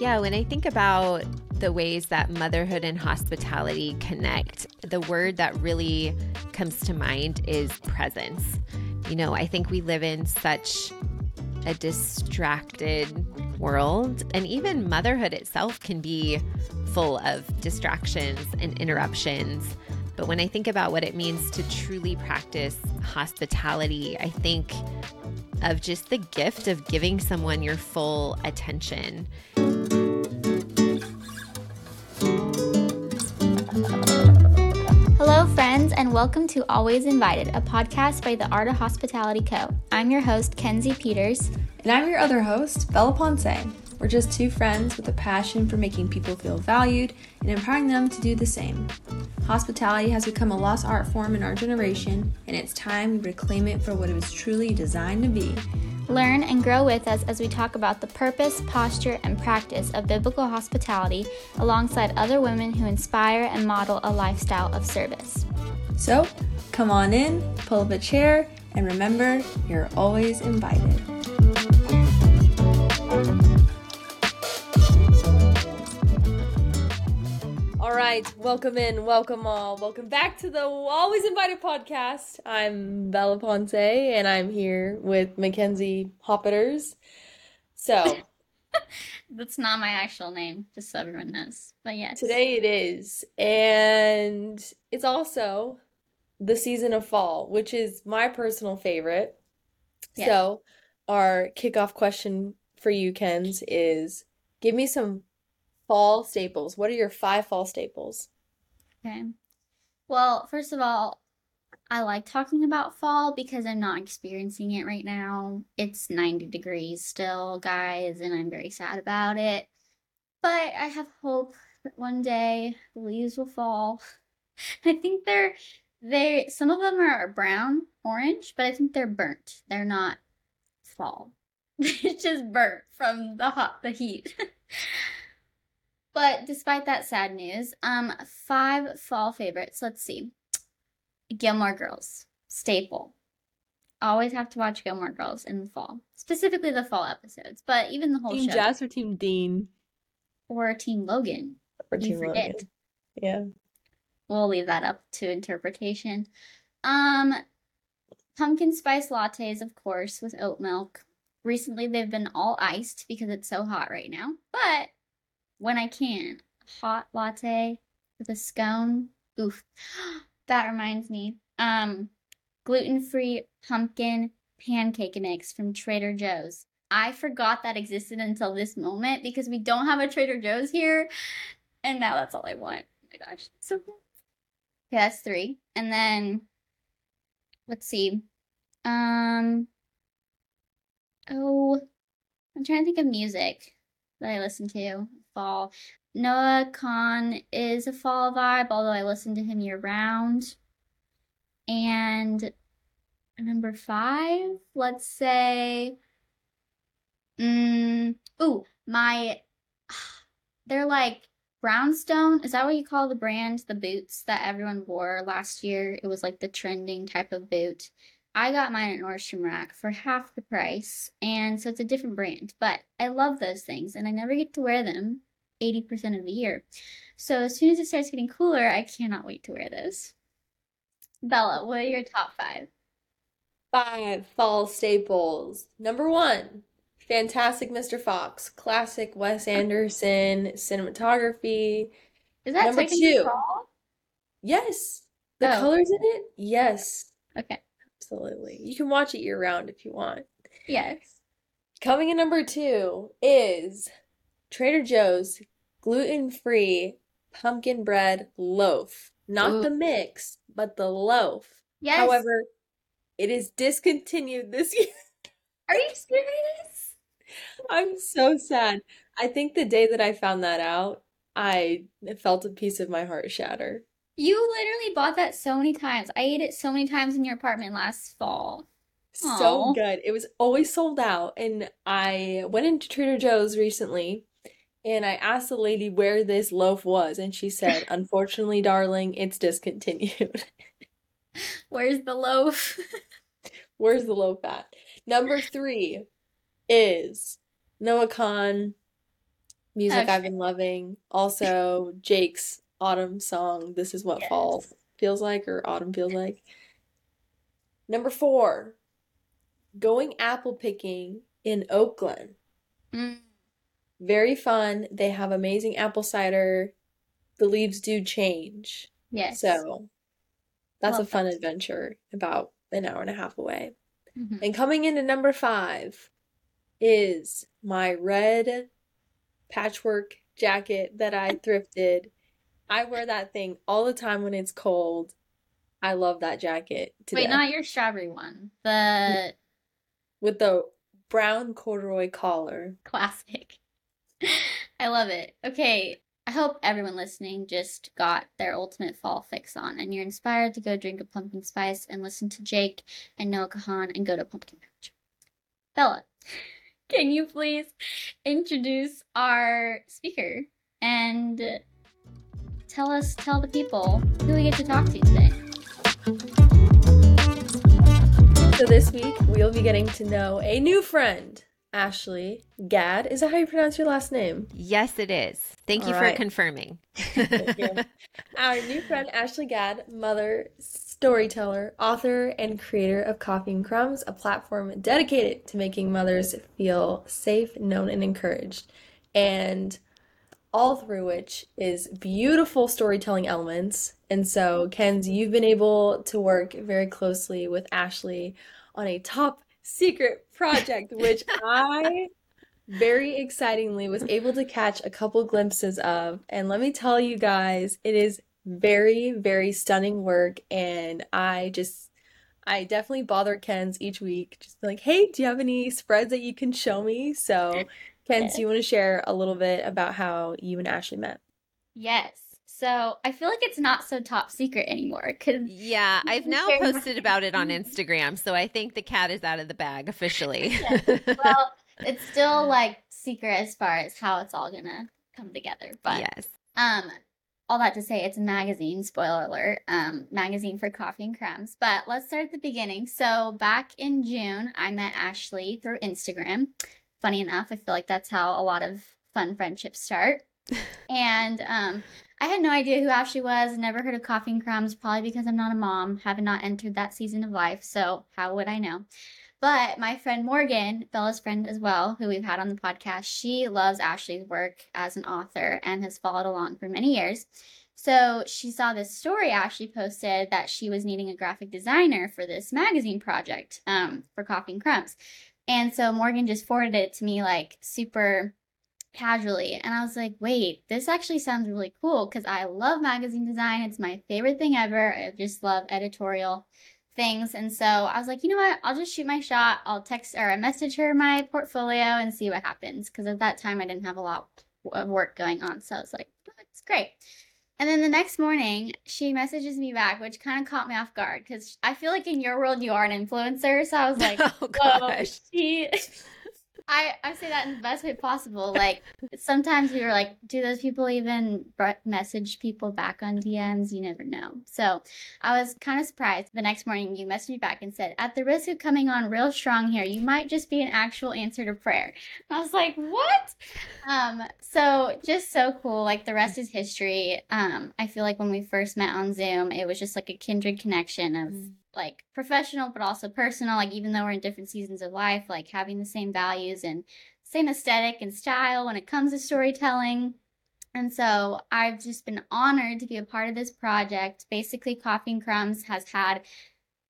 Yeah, when I think about the ways that motherhood and hospitality connect, the word that really comes to mind is presence. You know, I think we live in such a distracted world, and even motherhood itself can be full of distractions and interruptions. But when I think about what it means to truly practice hospitality, I think of just the gift of giving someone your full attention. Friends, and welcome to Always Invited, a podcast by the Art of Hospitality Co. I'm your host, Kenzie Peters. And I'm your other host, Bella Ponce. We're just two friends with a passion for making people feel valued and empowering them to do the same. Hospitality has become a lost art form in our generation, and it's time we reclaim it for what it was truly designed to be. Learn and grow with us as we talk about the purpose, posture, and practice of biblical hospitality alongside other women who inspire and model a lifestyle of service. So, come on in, pull up a chair, and remember, you're always invited. Right, welcome in, welcome all, welcome back to the Always Invited podcast. I'm Bella Ponce, and I'm here with Mackenzie Hoppeters. So, That's not my actual name, just so everyone knows. But yes. today it is, and it's also the season of fall, which is my personal favorite. Yeah. So, our kickoff question for you, Kens, is give me some fall staples. What are your five fall staples? Okay. Well, first of all, I like talking about fall because I'm not experiencing it right now. It's 90 degrees still, guys, and I'm very sad about it. But I have hope that one day the leaves will fall. I think they're they some of them are brown, orange, but I think they're burnt. They're not fall. it's just burnt from the hot the heat. But despite that sad news, um, five fall favorites. Let's see. Gilmore Girls, staple. Always have to watch Gilmore Girls in the fall, specifically the fall episodes, but even the whole Team show. Jess or Team Dean? or Team Logan. Or You Team forget. Logan? Yeah. We'll leave that up to interpretation. Um, pumpkin spice lattes, of course, with oat milk. Recently, they've been all iced because it's so hot right now. But when I can, hot latte with a scone. Oof. That reminds me. Um, gluten-free pumpkin pancake mix from Trader Joe's. I forgot that existed until this moment because we don't have a Trader Joe's here, and now that's all I want. Oh my gosh, so. Okay, that's three. And then let's see. Um oh I'm trying to think of music that I listen to. Fall. Noah Kahan is a fall vibe, although I listen to him year round. And number five, let's say mm, ooh, my they're like brownstone is that what you call the brand the boots that everyone wore last year it was like the trending type of boot i got mine at nordstrom rack for half the price and so it's a different brand but i love those things and i never get to wear them 80% of the year so as soon as it starts getting cooler i cannot wait to wear those bella what are your top five Five fall staples. Number one, Fantastic Mr. Fox, classic Wes Anderson cinematography. is that Number two. fall? Yes. The Oh. colors in it? Yes. okay Absolutely. You can watch it year round if you want. yes Coming in number two is Trader Joe's gluten-free pumpkin bread loaf. Not Ooh. the mix, but the loaf. yes However, it is discontinued this year. are you serious I'm so sad. I think the day that I found that out, I felt a piece of my heart shatter. You literally bought that so many times. I ate it so many times in your apartment last fall. So Aw. good. It was always sold out. And I went into Trader Joe's recently and I asked the lady where this loaf was. And she said, Unfortunately, darling, it's discontinued. Where's the loaf? Where's the loaf at? Number three is Noah Kahan music Okay. I've been loving. Also, Jake's autumn song, This Is What Fall Feels Like or Autumn Feels Like. Number four, going apple picking in Oakland. Mm, Very fun. They have amazing apple cider. The leaves do change. yes. So that's a fun that. adventure about an hour and a half away. Mhm. And coming into number five is my red patchwork jacket that I thrifted. I wear that thing all the time when it's cold. I love that jacket Wait, death. not your strawberry one. The With the brown corduroy collar. classic. I love it. Okay, I hope everyone listening just got their ultimate fall fix on and you're inspired to go drink a pumpkin spice and listen to Jake and Noah Kahan and go to Pumpkin Patch. Bella, can you please introduce our speaker and tell us, tell the people who we get to talk to today? So this week we'll be getting to know a new friend, Ashlee Gadd. Is that how you pronounce your last name? Yes, it is. Thank you All for confirming. You. Our new friend Ashlee Gadd, mother, storyteller, author, and creator of Coffee and Crumbs, a platform dedicated to making mothers feel safe, known, and encouraged. And all through which is beautiful storytelling elements. And so, Kenz, you've been able to work very closely with Ashlee on a top secret project, which I very excitingly was able to catch a couple glimpses of. And let me tell you guys, it is very, very stunning work. And I just, I definitely bother Kenz each week, just like, hey, do you have any spreads that you can show me? So, Kenz, do you want to share a little bit about how you and Ashlee met? Yes. So I feel like it's not so top secret anymore because Yeah, I've now posted about it on Instagram, so I think the cat is out of the bag officially. well, it's still like secret as far as how it's all gonna come together. But yes. um, all that to say, it's a magazine. Spoiler alert. Um, magazine for coffee and crumbs. But let's start at the beginning. So back in June, I met Ashlee through Instagram. Funny enough, I feel like that's how a lot of fun friendships start. and um, I had no idea who Ashlee was. Never heard of Coffee and Crumbs, probably because I'm not a mom. Have not entered that season of life. So how would I know? But my friend Morgan, Bella's friend as well, who we've had on the podcast, she loves Ashlee's work as an author and has followed along for many years. So she saw this story Ashlee posted that she was needing a graphic designer for this magazine project um, for Coffee and Crumbs. And so Morgan just forwarded it to me like super casually. And I was like, wait, this actually sounds really cool because I love magazine design. It's my favorite thing ever. I just love editorial things. And so I was like, you know what? I'll just shoot my shot. I'll text or I message her my portfolio and see what happens. Because at that time, I didn't have a lot of work going on. So I was like, it's great. And then the next morning, she messages me back, which kind of caught me off guard because I feel like in your world, you are an influencer. So I was like, oh gosh. she. I I say that in the best way possible. Like sometimes we were like, do those people even message people back on DMs? You never know. So I was kind of surprised. The next morning, you messaged me back and said, at the risk of coming on real strong here, you might just be an actual answer to prayer. I was like, what? Um, so just so cool. Like the rest is history. Um, I feel like when we first met on Zoom, it was just like a kindred connection of Mm. Like professional but also personal like even though we're in different seasons of life like having the same values and same aesthetic and style when it comes to storytelling. And so i've just been honored to be a part of this project. Basically coffee and crumbs has had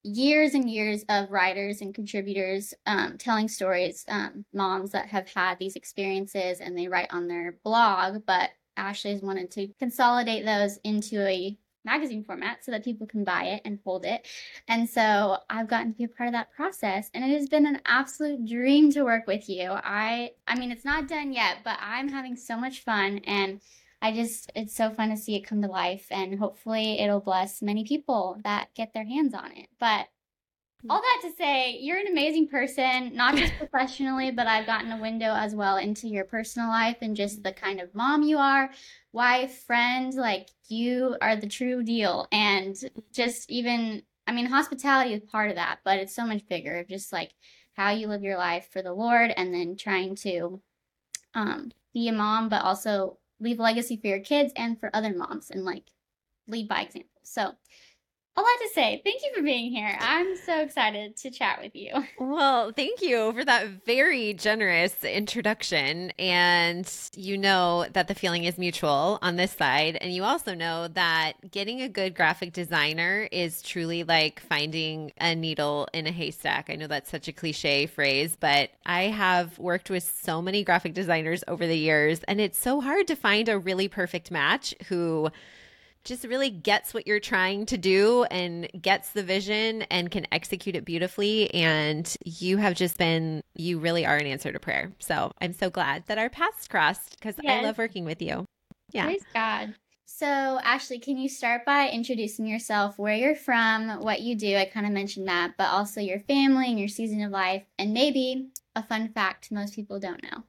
years and years of writers and contributors um, telling stories um, moms that have had these experiences and they write on their blog but ashlee's wanted to consolidate those into a magazine format so that people can buy it and hold it. And so I've gotten to be a part of that process and it has been an absolute dream to work with you. I I mean it's not done yet, but I'm having so much fun and I just it's so fun to see it come to life and hopefully it'll bless many people that get their hands on it. But all that to say, you're an amazing person, not just professionally, but I've gotten a window as well into your personal life and just the kind of mom you are, wife, friend. Like, you are the true deal. And just even, I mean, hospitality is part of that, but it's so much bigger. of Just like how you live your life for the Lord and then trying to um, be a mom, but also leave a legacy for your kids and for other moms and like lead by example. So a lot to say. Thank you for being here. I'm so excited to chat with you. Well, thank you for that very generous introduction. And you know that the feeling is mutual on this side. And you also know that getting a good graphic designer is truly like finding a needle in a haystack. I know that's such a cliche phrase, but I have worked with so many graphic designers over the years, and it's so hard to find a really perfect match who just really gets what you're trying to do and gets the vision and can execute it beautifully. And you have just been, you really are an answer to prayer. So I'm so glad that our paths crossed because yes. I love working with you. Yeah. Praise God. So, Ashlee, can you start by introducing yourself, where you're from, what you do? I kind of mentioned that, but also your family and your season of life, and maybe a fun fact most people don't know.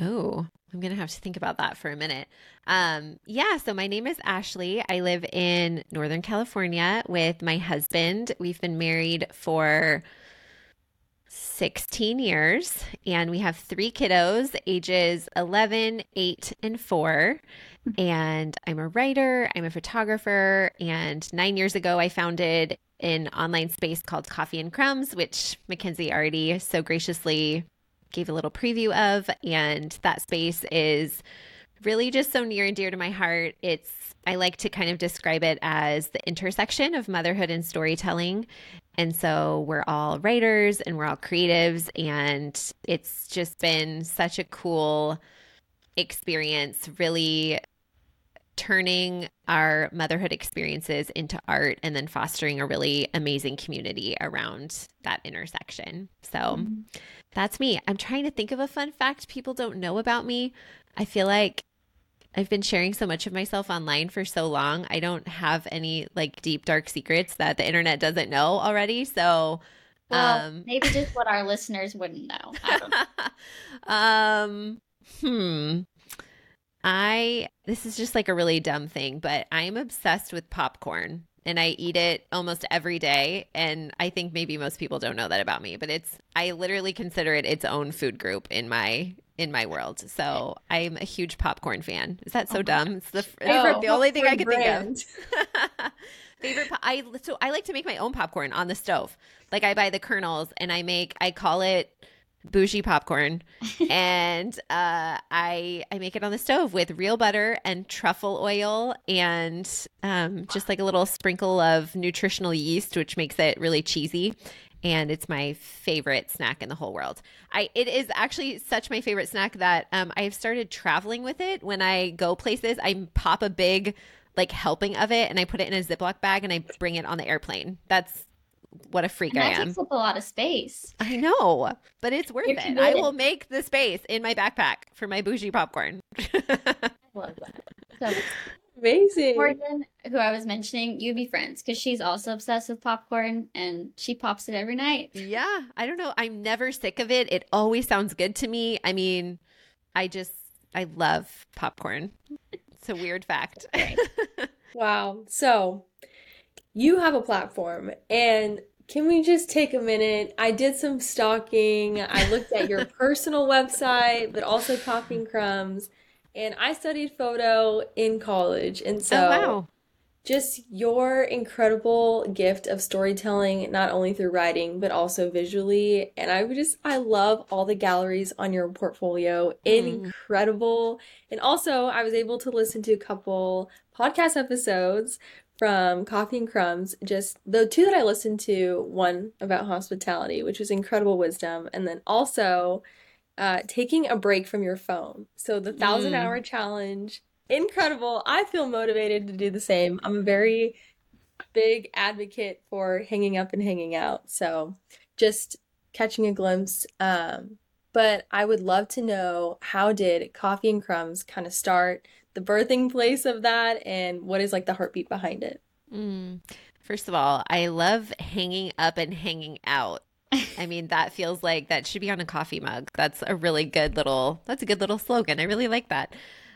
Oh, I'm going to have to think about that for a minute. Um, yeah, so my name is Ashlee. I live in Northern California with my husband. We've been married for 16 years and we have three kiddos, ages 11, 8, and 4. And I'm a writer, I'm a photographer, and nine years ago, I founded an online space called Coffee and Crumbs, which Mackenzie already so graciously gave a little preview of. And that space is really just so near and dear to my heart. It's, I like to kind of describe it as the intersection of motherhood and storytelling. And so we're all writers and we're all creatives. And it's just been such a cool experience, really turning our motherhood experiences into art and then fostering a really amazing community around that intersection. So mm-hmm. that's me. I'm trying to think of a fun fact people don't know about me. I feel like I've been sharing so much of myself online for so long. I don't have any like deep dark secrets that the internet doesn't know already. So well, um maybe just what our listeners wouldn't know. um hmm. I this is just like a really dumb thing, but I am obsessed with popcorn and I eat it almost every day and I think maybe most people don't know that about me, but it's I literally consider it its own food group in my in my world. So I'm a huge popcorn fan. Is that so oh dumb? It's the favorite, oh, the only thing I could brand. think of. favorite I so I like to make my own popcorn on the stove. Like I buy the kernels and I make I call it bougie popcorn and uh, I I make it on the stove with real butter and truffle oil and um, just like a little sprinkle of nutritional yeast, which makes it really cheesy. And it's my favorite snack in the whole world. I it is actually such my favorite snack that um, I've started traveling with it. When I go places, I pop a big like helping of it and I put it in a Ziploc bag and I bring it on the airplane. That's what a freak and I am. That takes up a lot of space. I know, but it's worth You're it. Committed. I will make the space in my backpack for my bougie popcorn. love that. So, Amazing. Morgan, who I was mentioning, you'd be friends because she's also obsessed with popcorn and she pops it every night. Yeah. I don't know. I'm never sick of it. It always sounds good to me. I mean, I just, I love popcorn. It's a weird fact. wow. So, you have a platform and can we just take a minute? I did some stalking. I looked at your personal website, but also Coffee and Crumbs. And I studied photo in college. And so, oh, wow. just your incredible gift of storytelling, not only through writing, but also visually. And I would just, I love all the galleries on your portfolio. Mm. Incredible. And also, I was able to listen to a couple podcast episodes from Coffee and Crumbs, just the two that I listened to, one about hospitality, which was incredible wisdom, and then also uh, taking a break from your phone. So the thousand mm. hour challenge, incredible. I feel motivated to do the same. I'm a very big advocate for hanging up and hanging out. So just catching a glimpse. Um, but I would love to know how did Coffee and Crumbs kind of start? The birthing place of that and what is like the heartbeat behind it? Mm. First of all, I love hanging up and hanging out. I mean, that feels like that should be on a coffee mug. That's a really good little that's a good little slogan. I really like that.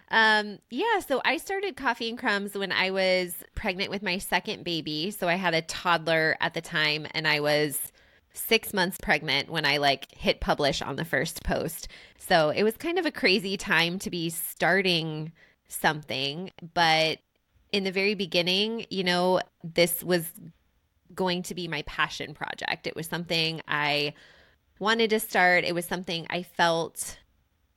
Um, yeah, so I started Coffee and Crumbs when I was pregnant with my second baby. So I had a toddler at the time and I was six months pregnant when I like hit publish on the first post. So it was kind of a crazy time to be starting something. But in the very beginning, you know, this was going to be my passion project. It was something I wanted to start. It was something I felt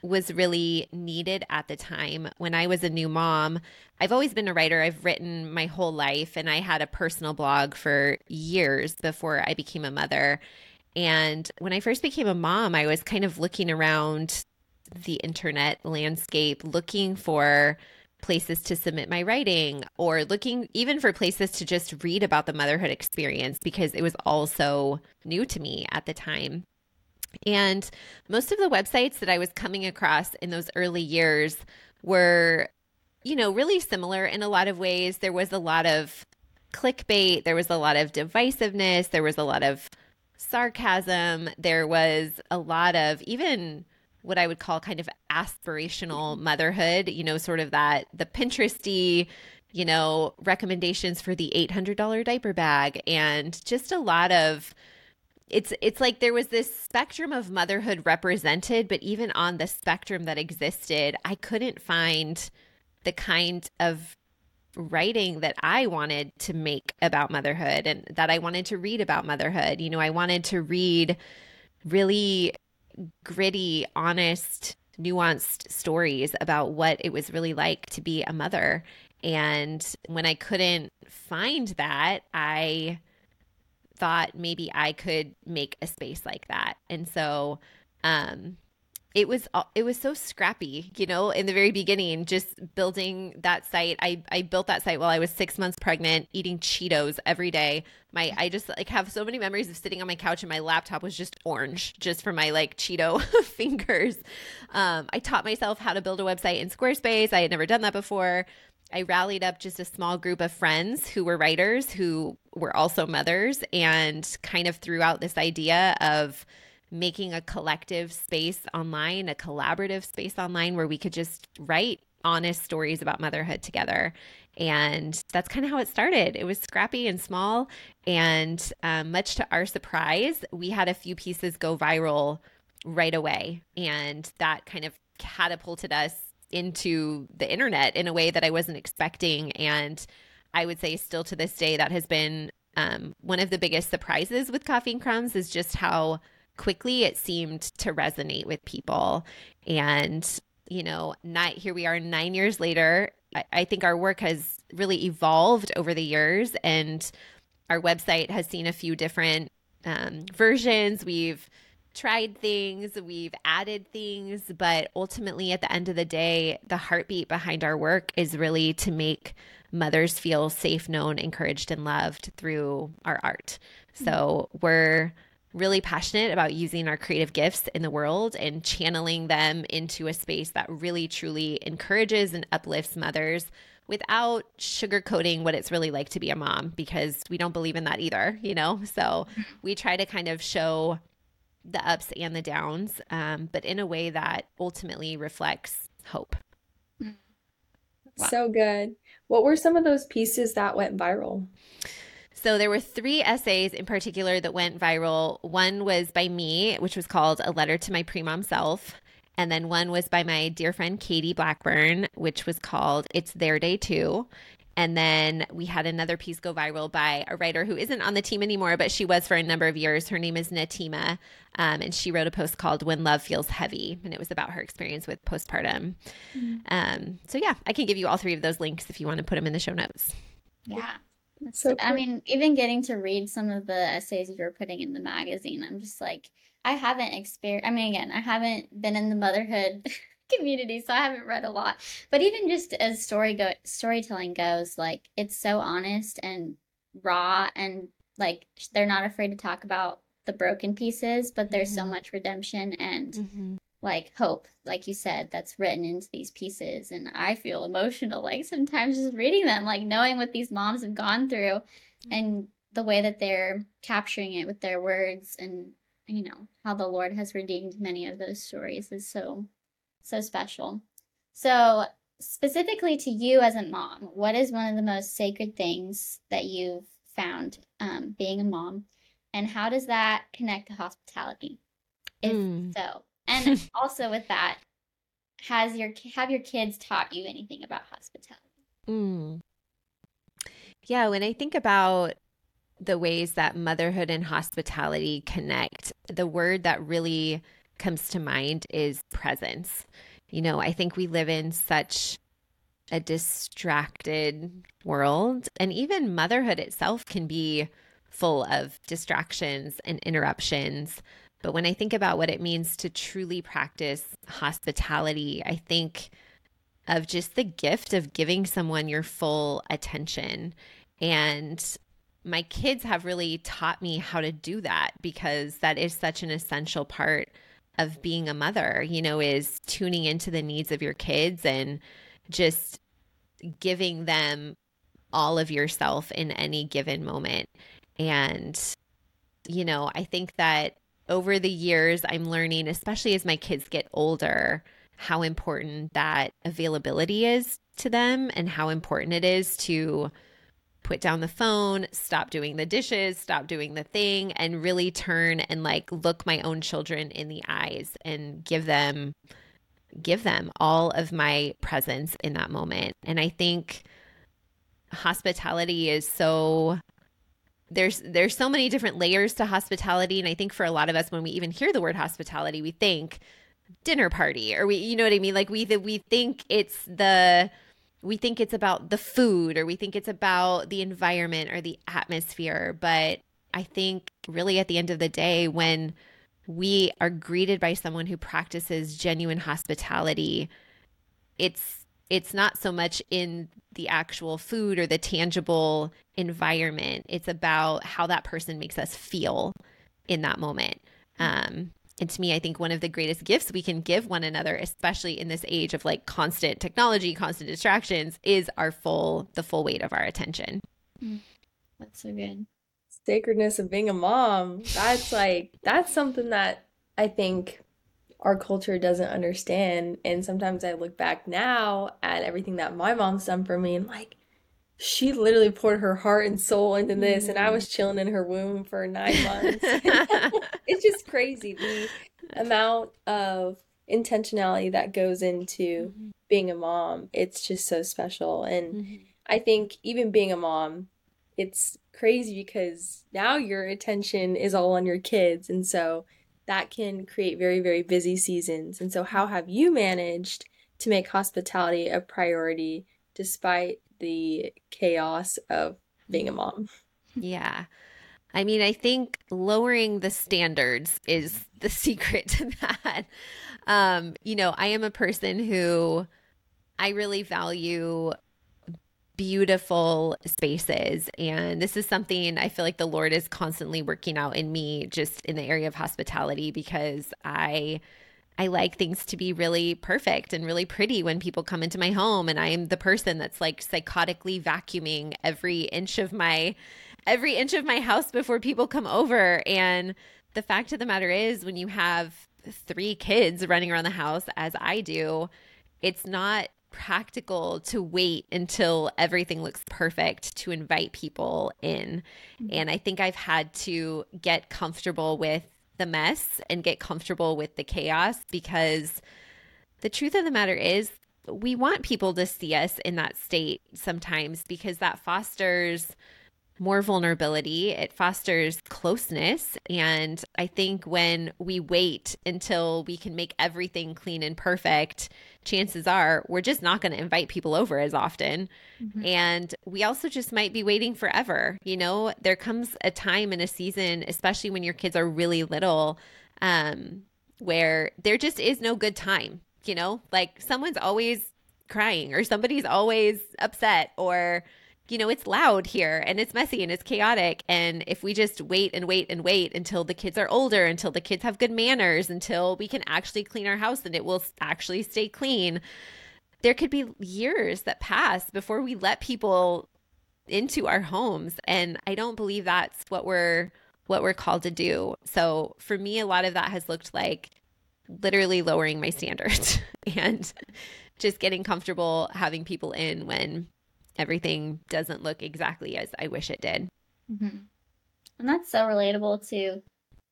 was really needed at the time. When I was a new mom, I've always been a writer. I've written my whole life, and I had a personal blog for years before I became a mother. And when I first became a mom, I was kind of looking around the internet landscape, looking for places to submit my writing or looking even for places to just read about the motherhood experience because it was all so new to me at the time. And most of the websites that I was coming across in those early years were, you know, really similar in a lot of ways. There was a lot of clickbait, there was a lot of divisiveness, there was a lot of sarcasm, there was a lot of even what I would call kind of aspirational motherhood, you know, sort of that the Pinteresty, you know, recommendations for the $800 diaper bag and just a lot of it's it's like there was this spectrum of motherhood represented but even on the spectrum that existed i couldn't find the kind of writing that i wanted to make about motherhood and that i wanted to read about motherhood. You know i wanted to read really gritty honest nuanced stories about what it was really like to be a mother and when i couldn't find that i thought maybe I could make a space like that. And so um it was it was so scrappy, you know, in the very beginning just building that site. I I built that site while I was 6 months pregnant, eating Cheetos every day. My I just like have so many memories of sitting on my couch and my laptop was just orange just from my like Cheeto fingers. Um I taught myself how to build a website in Squarespace. I had never done that before. I rallied up just a small group of friends who were writers who were also mothers and kind of threw out this idea of making a collective space online, a collaborative space online where we could just write honest stories about motherhood together. And that's kind of how it started. It was scrappy and small. And um, much to our surprise, we had a few pieces go viral right away. And that kind of catapulted us into the internet in a way that I wasn't expecting. And I would say, still to this day, that has been um, one of the biggest surprises with Coffee and Crumbs is just how quickly it seemed to resonate with people. And, you know, not, here we are nine years later. I, I think our work has really evolved over the years, and our website has seen a few different um, versions. We've tried things, we've added things, but ultimately, at the end of the day, the heartbeat behind our work is really to make mothers feel safe, known, encouraged, and loved through our art. So we're really passionate about using our creative gifts in the world and channeling them into a space that really truly encourages and uplifts mothers without sugarcoating what it's really like to be a mom because we don't believe in that either, you know? So we try to kind of show the ups and the downs, um, but in a way that ultimately reflects hope. Wow. So good. What were some of those pieces that went viral? So there were three essays in particular that went viral. One was by me, which was called A Letter to My Pre-Mom Self. And then one was by my dear friend Katie Blackburn, which was called It's Their Day Too. And then we had another piece go viral by a writer who isn't on the team anymore, but she was for a number of years. Her name is Natima. Um, and she wrote a post called When Love Feels Heavy. And it was about her experience with postpartum. Mm-hmm. Um, so, yeah, I can give you all three of those links if you want to put them in the show notes. Yeah. So cool. I mean, even getting to read some of the essays you were putting in the magazine, I'm just like, I haven't experienced, I mean, again, I haven't been in the motherhood community, so I haven't read a lot. But even just as story go storytelling goes, like it's so honest and raw, and like they're not afraid to talk about the broken pieces, but there's mm-hmm. so much redemption and mm-hmm. Like hope, like you said, that's written into these pieces. And I feel emotional, like sometimes just reading them, like knowing what these moms have gone through, mm-hmm. and the way that they're capturing it with their words and you know how the lord has redeemed many of those stories is so so special. So, specifically to you as a mom, what is one of the most sacred things that you've found um, being a mom? And how does that connect to hospitality? If Mm. so. And also with that, has your have your kids taught you anything about hospitality? Mm. Yeah, when I think about the ways that motherhood and hospitality connect, the word that really comes to mind is presence. You know, I think we live in such a distracted world, and even motherhood itself can be full of distractions and interruptions. But when I think about what it means to truly practice hospitality, I think of just the gift of giving someone your full attention. And my kids have really taught me how to do that because that is such an essential part of being a mother, you know, is tuning into the needs of your kids and just giving them all of yourself in any given moment. And, you know, I think that over the years, I'm learning, especially as my kids get older, how important that availability is to them and how important it is to put down the phone, stop doing the dishes, stop doing the thing, and really turn and like look my own children in the eyes and give them give them all of my presence in that moment. And I think hospitality is so there's there's so many different layers to hospitality. And I think for a lot of us when we even hear the word hospitality we think dinner party or we you know what I mean? Like we we think it's the we think it's about the food or we think it's about the environment or the atmosphere. But I think really at the end of the day when we are greeted by someone who practices genuine hospitality it's it's not so much in the actual food or the tangible environment. It's about how that person makes us feel in that moment. Um, and to me, I think one of the greatest gifts we can give one another, especially in this age of like constant technology, constant distractions, is our full, the full weight of our attention. That's so good. Sacredness of being a mom. That's like, that's something that I think our culture doesn't understand. And sometimes I look back now at everything that my mom's done for me and like, she literally poured her heart and soul into this, and I mm-hmm. was chilling in her womb for nine months. it's just crazy the amount of intentionality that goes into mm-hmm. being a mom. It's just so special. And mm-hmm. I think even being a mom, it's crazy because now your attention is all on your kids. And so that can create very, very busy seasons. And so, how have you managed to make hospitality a priority despite the chaos of being a mom? Yeah. I mean, I think lowering the standards is the secret to that. Um, you know, I am a person who I really value beautiful spaces. And this is something I feel like the Lord is constantly working out in me just in the area of hospitality because I I like things to be really perfect and really pretty when people come into my home and I am the person that's like psychotically vacuuming every inch of my every inch of my house before people come over and the fact of the matter is when you have three kids running around the house as I do it's not practical to wait until everything looks perfect to invite people in. Mm-hmm. And I think I've had to get comfortable with the mess and get comfortable with the chaos because the truth of the matter is we want people to see us in that state sometimes because that fosters more vulnerability, it fosters closeness. And I think when we wait until we can make everything clean and perfect, chances are we're just not going to invite people over as often. Mm-hmm. And we also just might be waiting forever. You know, there comes a time in a season, especially when your kids are really little, um, where there just is no good time. You know, like someone's always crying or somebody's always upset or you know, it's loud here and it's messy and it's chaotic. And if we just wait and wait and wait until the kids are older, until the kids have good manners, until we can actually clean our house and it will actually stay clean, there could be years that pass before we let people into our homes. And I don't believe that's what we're what we're called to do. So for me, a lot of that has looked like literally lowering my standards and just getting comfortable having people in when everything doesn't look exactly as I wish it did. Mm-hmm. And that's so relatable to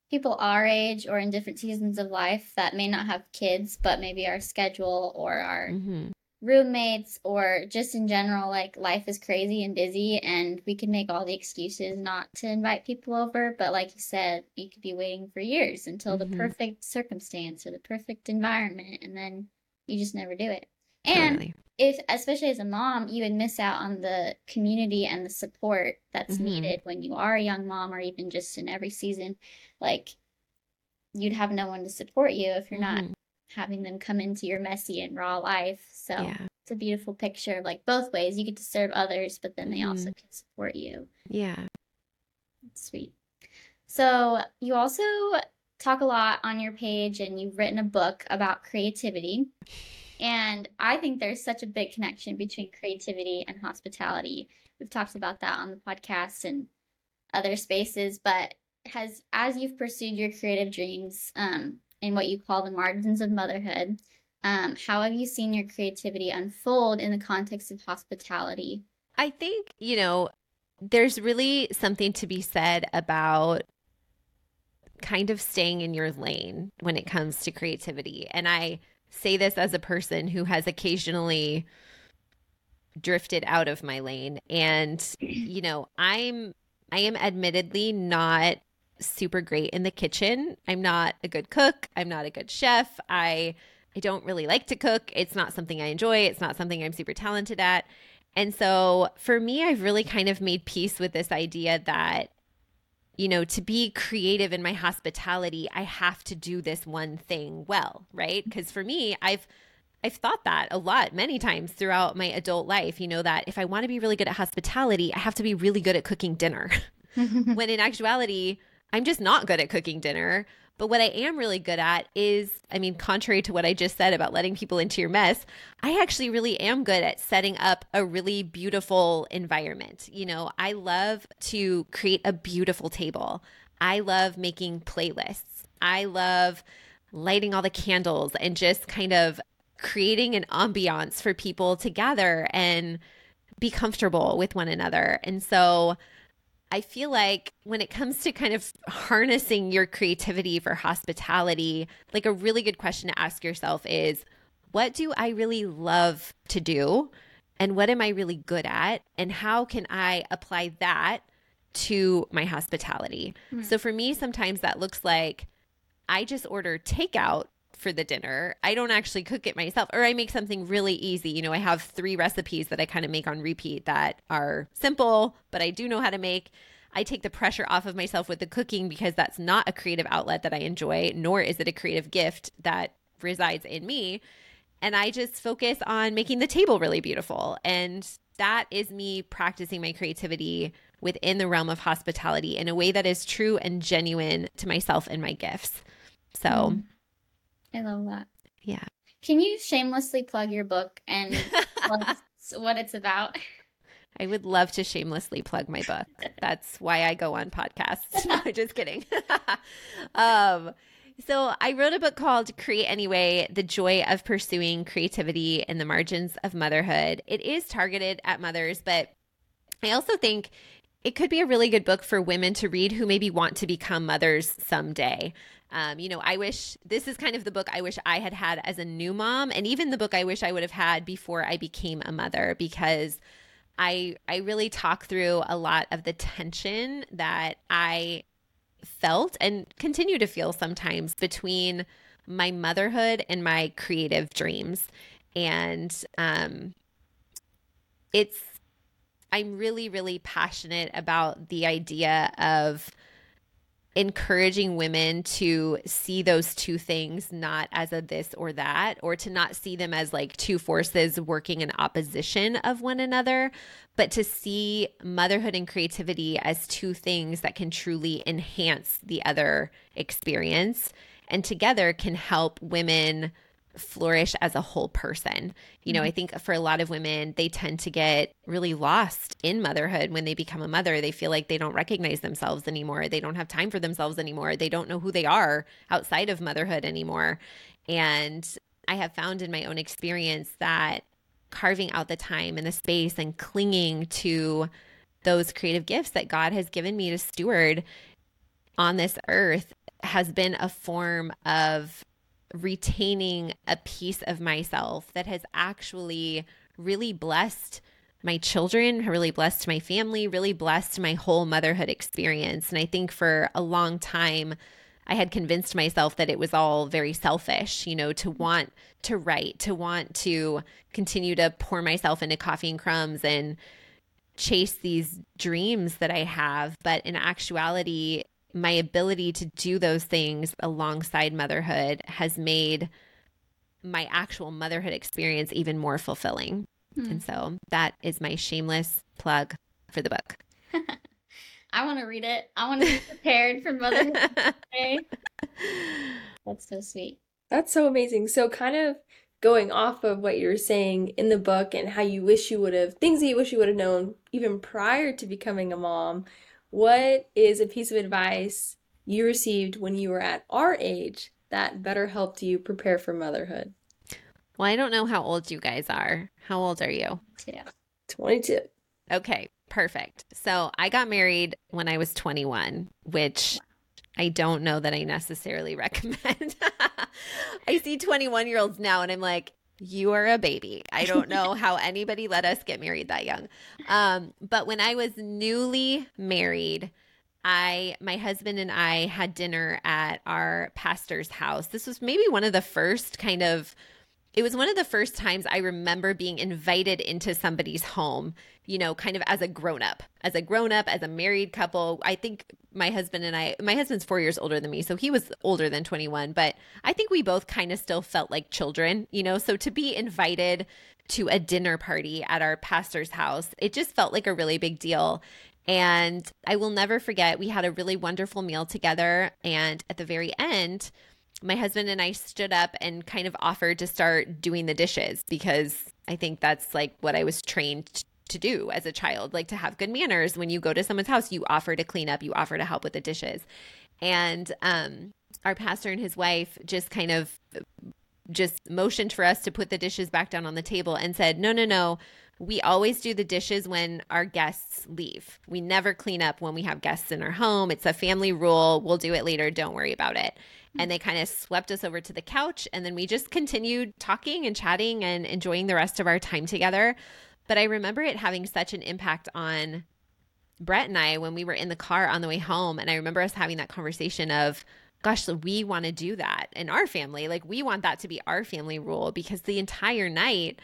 people our age or in different seasons of life that may not have kids, but maybe our schedule or our Mm-hmm. roommates or just in general, like life is crazy and busy, and we can make all the excuses not to invite people over. But like you said, you could be waiting for years until Mhm. the perfect circumstance or the perfect environment, and then you just never do it. And Totally. if especially as a mom you would miss out on the community and the support that's Mhm. needed when you are a young mom or even just in every season like you'd have no one to support you if you're not Mhm. having them come into your messy and raw life so Yeah. it's a beautiful picture of like both ways you get to serve others but then they Mm-hmm. also can support you Yeah. sweet so you also talk a lot on your page and you've written a book about creativity and I think there's such a big connection between creativity and hospitality. We've talked about that on the podcast and other spaces, but has as you've pursued your creative dreams um, in what you call the margins of motherhood, um, how have you seen your creativity unfold in the context of hospitality? I think, you know, there's really something to be said about kind of staying in your lane when it comes to creativity. And I say this as a person who has occasionally drifted out of my lane and you know, I'm I am admittedly not super great in the kitchen. I'm not a good cook. I'm not a good chef. I I don't really like to cook. It's not something I enjoy. It's not something I'm super talented at. And so for me, I've really kind of made peace with this idea that, you know, to be creative in my hospitality, I have to do this one thing well, right? Because for me, I've I've thought that a lot, many times throughout my adult life, you know, that if I want to be really good at hospitality, I have to be really good at cooking dinner. when in actuality, I'm just not good at cooking dinner. But what I am really good at is, I mean, contrary to what I just said about letting people into your mess, I actually really am good at setting up a really beautiful environment. You know, I love to create a beautiful table. I love making playlists. I love lighting all the candles and just kind of creating an ambiance for people to gather and be comfortable with one another. And so I feel like when it comes to kind of harnessing your creativity for hospitality, like a really good question to ask yourself is what do I really love to do? And what am I really good at? And how can I apply that to my hospitality? Hmm. So for me, sometimes that looks like I just order takeout for the dinner. I don't actually cook it myself, or I make something really easy. You know, I have three recipes that I kind of make on repeat that are simple, but I do know how to make. I take the pressure off of myself with the cooking because that's not a creative outlet that I enjoy, nor is it a creative gift that resides in me. And I just focus on making the table really beautiful. And that is me practicing my creativity within the realm of hospitality in a way that is true and genuine to myself and my gifts. So, Mm. I love that. yeah. Can you shamelessly plug your book and what it's about? I would love to shamelessly plug my book. That's why I go on podcasts. No, just kidding. um, so I wrote a book called Create Anyway: The Joy of Pursuing Creativity in the Margins of Motherhood. It is targeted at mothers, but I also think it could be a really good book for women to read who maybe want to become mothers someday. Um, you know, I wish this is kind of the book I wish I had had as a new mom, and even the book I wish I would have had before I became a mother, because I I really talk through a lot of the tension that I felt and continue to feel sometimes between my motherhood and my creative dreams, and um, it's I'm really, really passionate about the idea of encouraging women to see those two things not as a this or that, or to not see them as like two forces working in opposition of one another, but to see motherhood and creativity as two things that can truly enhance the other experience and together can help women flourish as a whole person. You know, I mm-hmm. think for a lot of women, they tend to get really lost in motherhood when they become a mother. They feel like they don't recognize themselves anymore. They don't have time for themselves anymore. They don't know who they are outside of motherhood anymore. And I have found in my own experience that carving out the time and the space and clinging to those creative gifts that God has given me to steward on this earth has been a form of retaining a piece of myself that has actually really blessed my children, really blessed my family, really blessed my whole motherhood experience. And I think for a long time, I had convinced myself that it was all very selfish, you know, to want to write, to want to continue to pour myself into coffee and crumbs and chase these dreams that I have. But in actuality, my ability to do those things alongside motherhood has made my actual motherhood experience even more fulfilling. Hmm. And so that is my shameless plug for the book. I want to read it. I want to be prepared for Mother's Day. That's so sweet. That's so amazing. So, kind of going off of what you were saying in the book and how you wish you would have, things that you wish you would have known even prior to becoming a mom, what is a piece of advice you received when you were at our age that better helped you prepare for motherhood? Well, I don't know how old you guys are. How old are you? Yeah. 22. Okay, perfect. So I got married when I was 21, which I don't know that I necessarily recommend. I see 21 year olds now and I'm like, you are a baby. I don't know how anybody let us get married that young. Um, but when I was newly married, I my husband and I had dinner at our pastor's house. This was maybe one of the first kind of it was one of the first times I remember being invited into somebody's home, you know, kind of as a grown up, as a grown up, as a married couple. I think my husband and I, my husband's four years older than me, so he was older than 21, but I think we both kind of still felt like children, you know, so to be invited to a dinner party at our pastor's house, it just felt like a really big deal. And I will never forget, we had a really wonderful meal together. And at the very end, my husband and I stood up and kind of offered to start doing the dishes because I think that's like what I was trained to do as a child, like to have good manners. When you go to someone's house, you offer to clean up, you offer to help with the dishes. And um, our pastor and his wife just kind of just motioned for us to put the dishes back down on the table and said, no, no, no. We always do the dishes when our guests leave. We never clean up when we have guests in our home. It's a family rule. We'll do it later. Don't worry about it and they kind of swept us over to the couch and then we just continued talking and chatting and enjoying the rest of our time together but i remember it having such an impact on brett and i when we were in the car on the way home and i remember us having that conversation of gosh we want to do that in our family like we want that to be our family rule because the entire night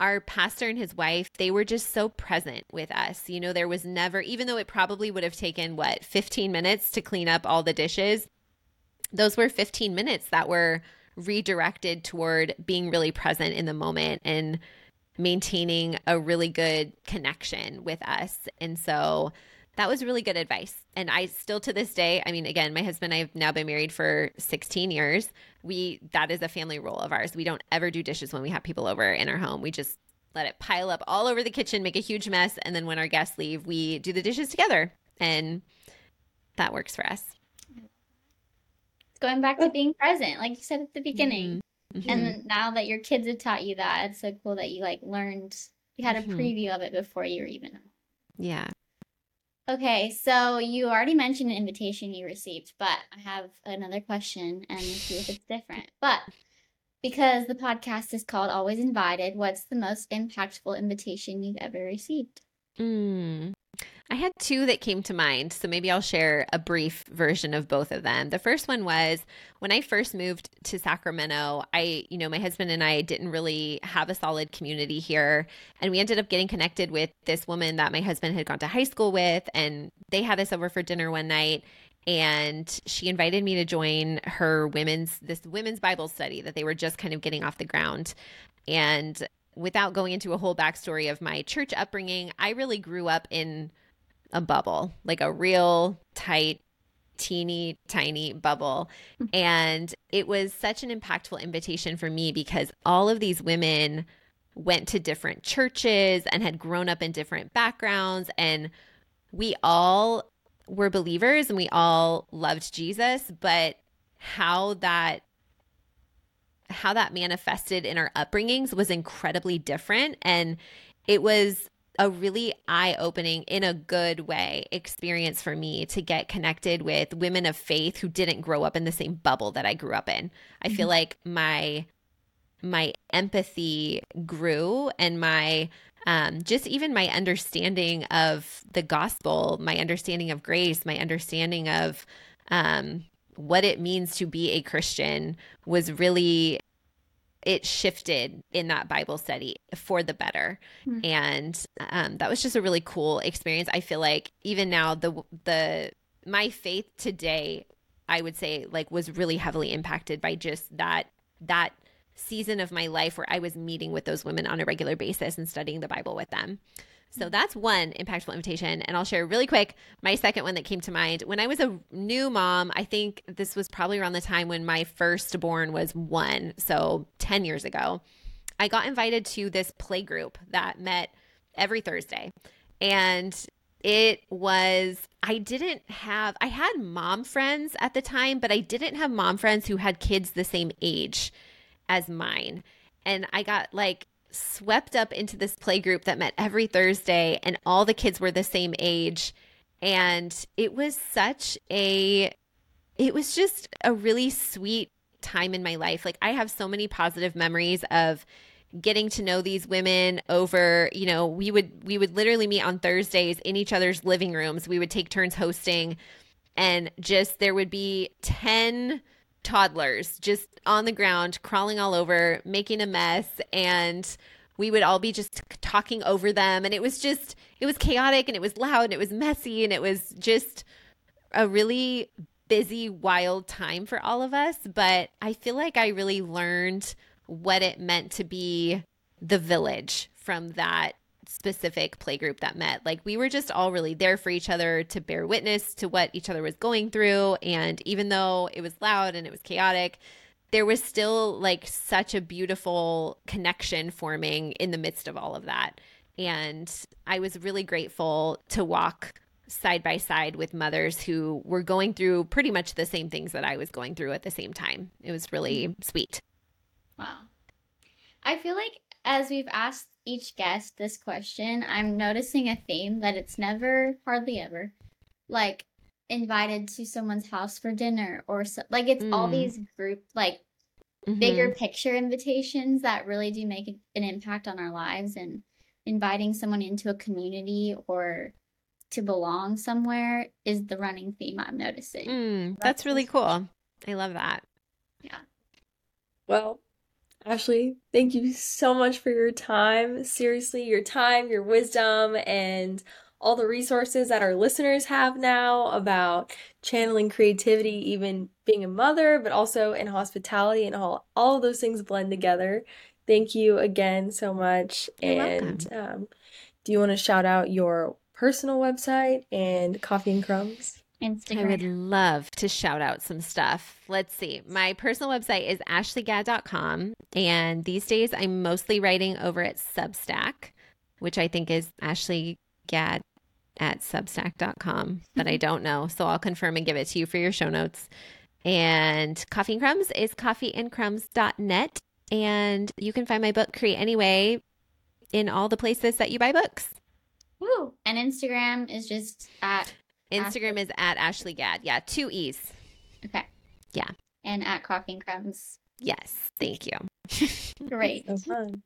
our pastor and his wife, they were just so present with us. You know, there was never, even though it probably would have taken what, 15 minutes to clean up all the dishes, those were 15 minutes that were redirected toward being really present in the moment and maintaining a really good connection with us. And so that was really good advice. And I still to this day, I mean, again, my husband and I have now been married for 16 years. We, that is a family rule of ours. We don't ever do dishes when we have people over in our home. We just let it pile up all over the kitchen, make a huge mess. And then when our guests leave, we do the dishes together. And that works for us going back to being present, like you said at the beginning. Mm-hmm. And now that your kids have taught you that, it's so cool that you like learned, you had a mm-hmm. preview of it before you were even. Yeah. Okay, so you already mentioned an invitation you received, but I have another question and see if it's different. But because the podcast is called Always Invited, what's the most impactful invitation you've ever received? Mm. I had two that came to mind, so maybe I'll share a brief version of both of them. The first one was when I first moved to Sacramento, I, you know, my husband and I didn't really have a solid community here, and we ended up getting connected with this woman that my husband had gone to high school with, and they had us over for dinner one night and she invited me to join her women's this women's bible study that they were just kind of getting off the ground and without going into a whole backstory of my church upbringing i really grew up in a bubble, like a real tight, teeny tiny bubble. And it was such an impactful invitation for me because all of these women went to different churches and had grown up in different backgrounds. And we all were believers and we all loved Jesus, but how that how that manifested in our upbringings was incredibly different and it was a really eye opening, in a good way, experience for me to get connected with women of faith who didn't grow up in the same bubble that I grew up in. I feel Mhm. like my my empathy grew and my um, just even my understanding of the gospel, my understanding of grace, my understanding of um, what it means to be a Christian was really it shifted in that Bible study for the better. Hmm. And um, that was just a really cool experience. I feel like even now the the my faith today, I would say like was really heavily impacted by just that that season of my life where I was meeting with those women on a regular basis and studying the Bible with them. So that's one impactful invitation. And I'll share really quick my second one that came to mind. When I was a new mom, I think this was probably around the time when my firstborn was one. So 10 years ago, I got invited to this play group that met every Thursday. And it was, I didn't have, I had mom friends at the time, but I didn't have mom friends who had kids the same age as mine. And I got like swept up into this play group that met every Thursday, and all the kids were the same age. And it was such a, it was just a really sweet time in my life. Like, I have so many positive memories of getting to know these women over you know we would we would literally meet on thursdays in each other's living rooms we would take turns hosting and just there would be 10 toddlers just on the ground, crawling all over, making a mess. And we would all be just talking over them. And it was just, it was chaotic and it was loud and it was messy and it was just a really busy, wild time for all of us. But I feel like I really learned what it meant to be the village from that specific playgroup that met. Like we were just all really there for each other to bear witness to what each other was going through. And even though it was loud and it was chaotic, there was still like such a beautiful connection forming in the midst of all of that. And I was really grateful to walk side by side with mothers who were going through pretty much the same things that I was going through at the same time. It was really mm-hmm. sweet. Wow. I feel like as we've asked each guest this question, I'm noticing a theme that it's never, hardly ever, like invited to someone's house for dinner or so, like it's all Mm. these group like Mhm. bigger picture invitations that really do make an impact on our lives and inviting someone into a community or to belong somewhere is the running theme I'm noticing. Mm, that's really cool. I love that. Yeah. Well, Ashlee, thank you so much for your time. Seriously, your time, your wisdom, and all the resources that our listeners have now about channeling creativity, even being a mother, but also in hospitality and all all of those things blend together. Thank you again so much. You're and um, do you want to shout out your personal website and Coffee and Crumbs? Instagram. I would love to shout out some stuff. Let's see. My personal website is ashleegadd.com. And these days I'm mostly writing over at Substack, which I think is Ashlee Gadd at substack.com, but I mm-hmm. don't know. So I'll confirm and give it to you for your show notes. And Coffee and Crumbs is coffeeandcrumbs.net. And you can find my book, Create Anyway, in all the places that you buy books. Woo! And Instagram is just at Instagram is at Ashlee Gadd. Yeah, two E's. okay. Yeah. And at Coffee and Crumbs. Yes, thank you. Great. So fun.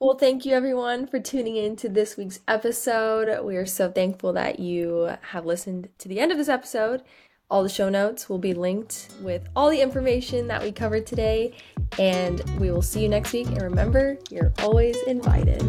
Well, thank you everyone for tuning in to this week's episode. We are so thankful that you have listened to the end of this episode. All the show notes will be linked with all the information that we covered today. And we will see you next week. And remember, you're always invited.